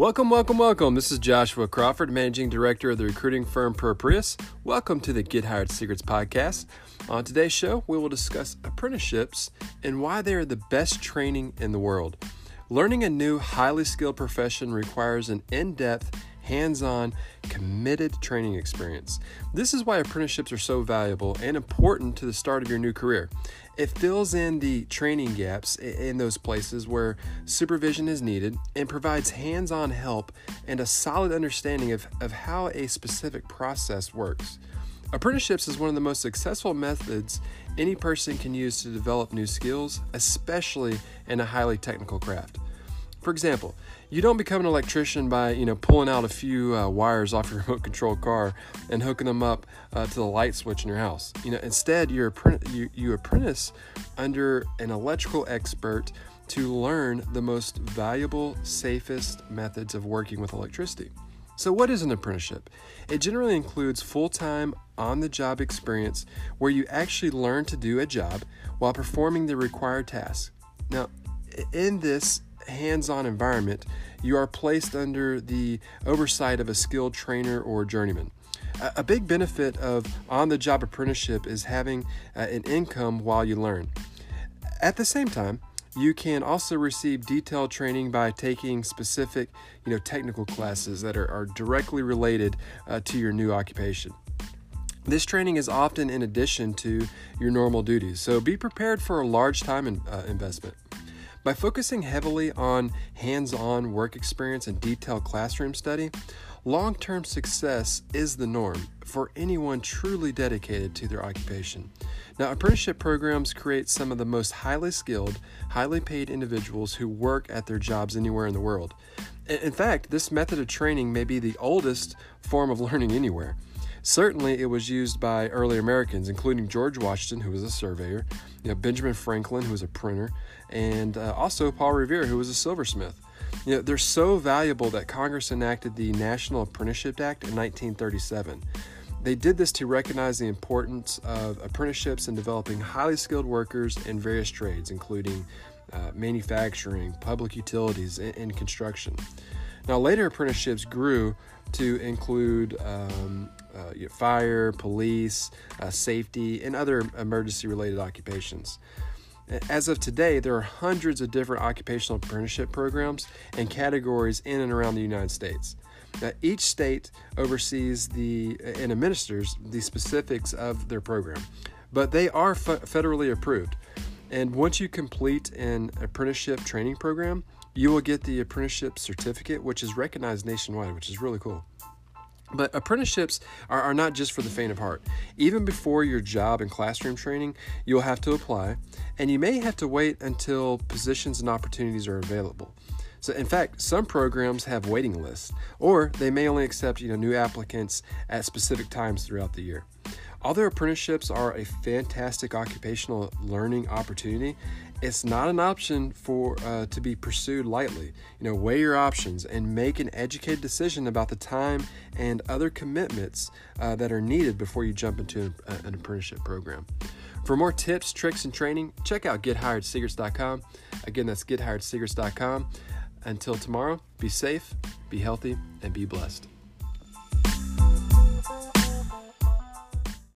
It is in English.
Welcome, welcome, welcome. This is Joshua Crawford, Managing Director of the recruiting firm Prius. Welcome to the Get Hired Secrets podcast. On today's show, we will discuss apprenticeships and why they are the best training in the world. Learning a new, highly skilled profession requires an in depth hands on, committed training experience. This is why apprenticeships are so valuable and important to the start of your new career. It fills in the training gaps in those places where supervision is needed and provides hands on help and a solid understanding of, of how a specific process works. Apprenticeships is one of the most successful methods any person can use to develop new skills, especially in a highly technical craft. For example, you don't become an electrician by you know pulling out a few uh, wires off your remote control car and hooking them up uh, to the light switch in your house. You know, instead you're you, you apprentice under an electrical expert to learn the most valuable, safest methods of working with electricity. So, what is an apprenticeship? It generally includes full time, on the job experience where you actually learn to do a job while performing the required tasks. Now, in this hands on environment, you are placed under the oversight of a skilled trainer or journeyman. A big benefit of on the job apprenticeship is having uh, an income while you learn. At the same time, you can also receive detailed training by taking specific, you know, technical classes that are, are directly related uh, to your new occupation. This training is often in addition to your normal duties, so be prepared for a large time in, uh, investment. By focusing heavily on hands on work experience and detailed classroom study, long term success is the norm for anyone truly dedicated to their occupation. Now, apprenticeship programs create some of the most highly skilled, highly paid individuals who work at their jobs anywhere in the world. In fact, this method of training may be the oldest form of learning anywhere. Certainly, it was used by early Americans, including George Washington, who was a surveyor, you know, Benjamin Franklin, who was a printer, and uh, also Paul Revere, who was a silversmith. You know, they're so valuable that Congress enacted the National Apprenticeship Act in 1937. They did this to recognize the importance of apprenticeships in developing highly skilled workers in various trades, including uh, manufacturing, public utilities, and, and, construction. Now, later apprenticeships grew to include um, uh, fire, police, uh, safety, and other emergency related occupations. As of today, there are hundreds of different occupational apprenticeship programs and categories in and around the United States. Now, each state oversees the and administers the specifics of their program, but they are f- federally approved. And once you complete an apprenticeship training program, you will get the apprenticeship certificate, which is recognized nationwide, which is really cool. But apprenticeships are, are, not just for the faint of heart. Even before your job and classroom training, you'll have to apply, and you may have to wait until positions and opportunities are available. So, in fact, some programs have waiting lists, or they may only accept you know new applicants at specific times throughout the year. Although apprenticeships are a fantastic occupational learning opportunity, it's not an option for uh, to be pursued lightly. You know, weigh your options and make an educated decision about the time and other commitments uh, that are needed before you jump into a, an apprenticeship program. For more tips, tricks, and training, check out GetHiredSecrets.com. Again, that's GetHiredSecrets.com. Until tomorrow, be safe, be healthy, and be blessed.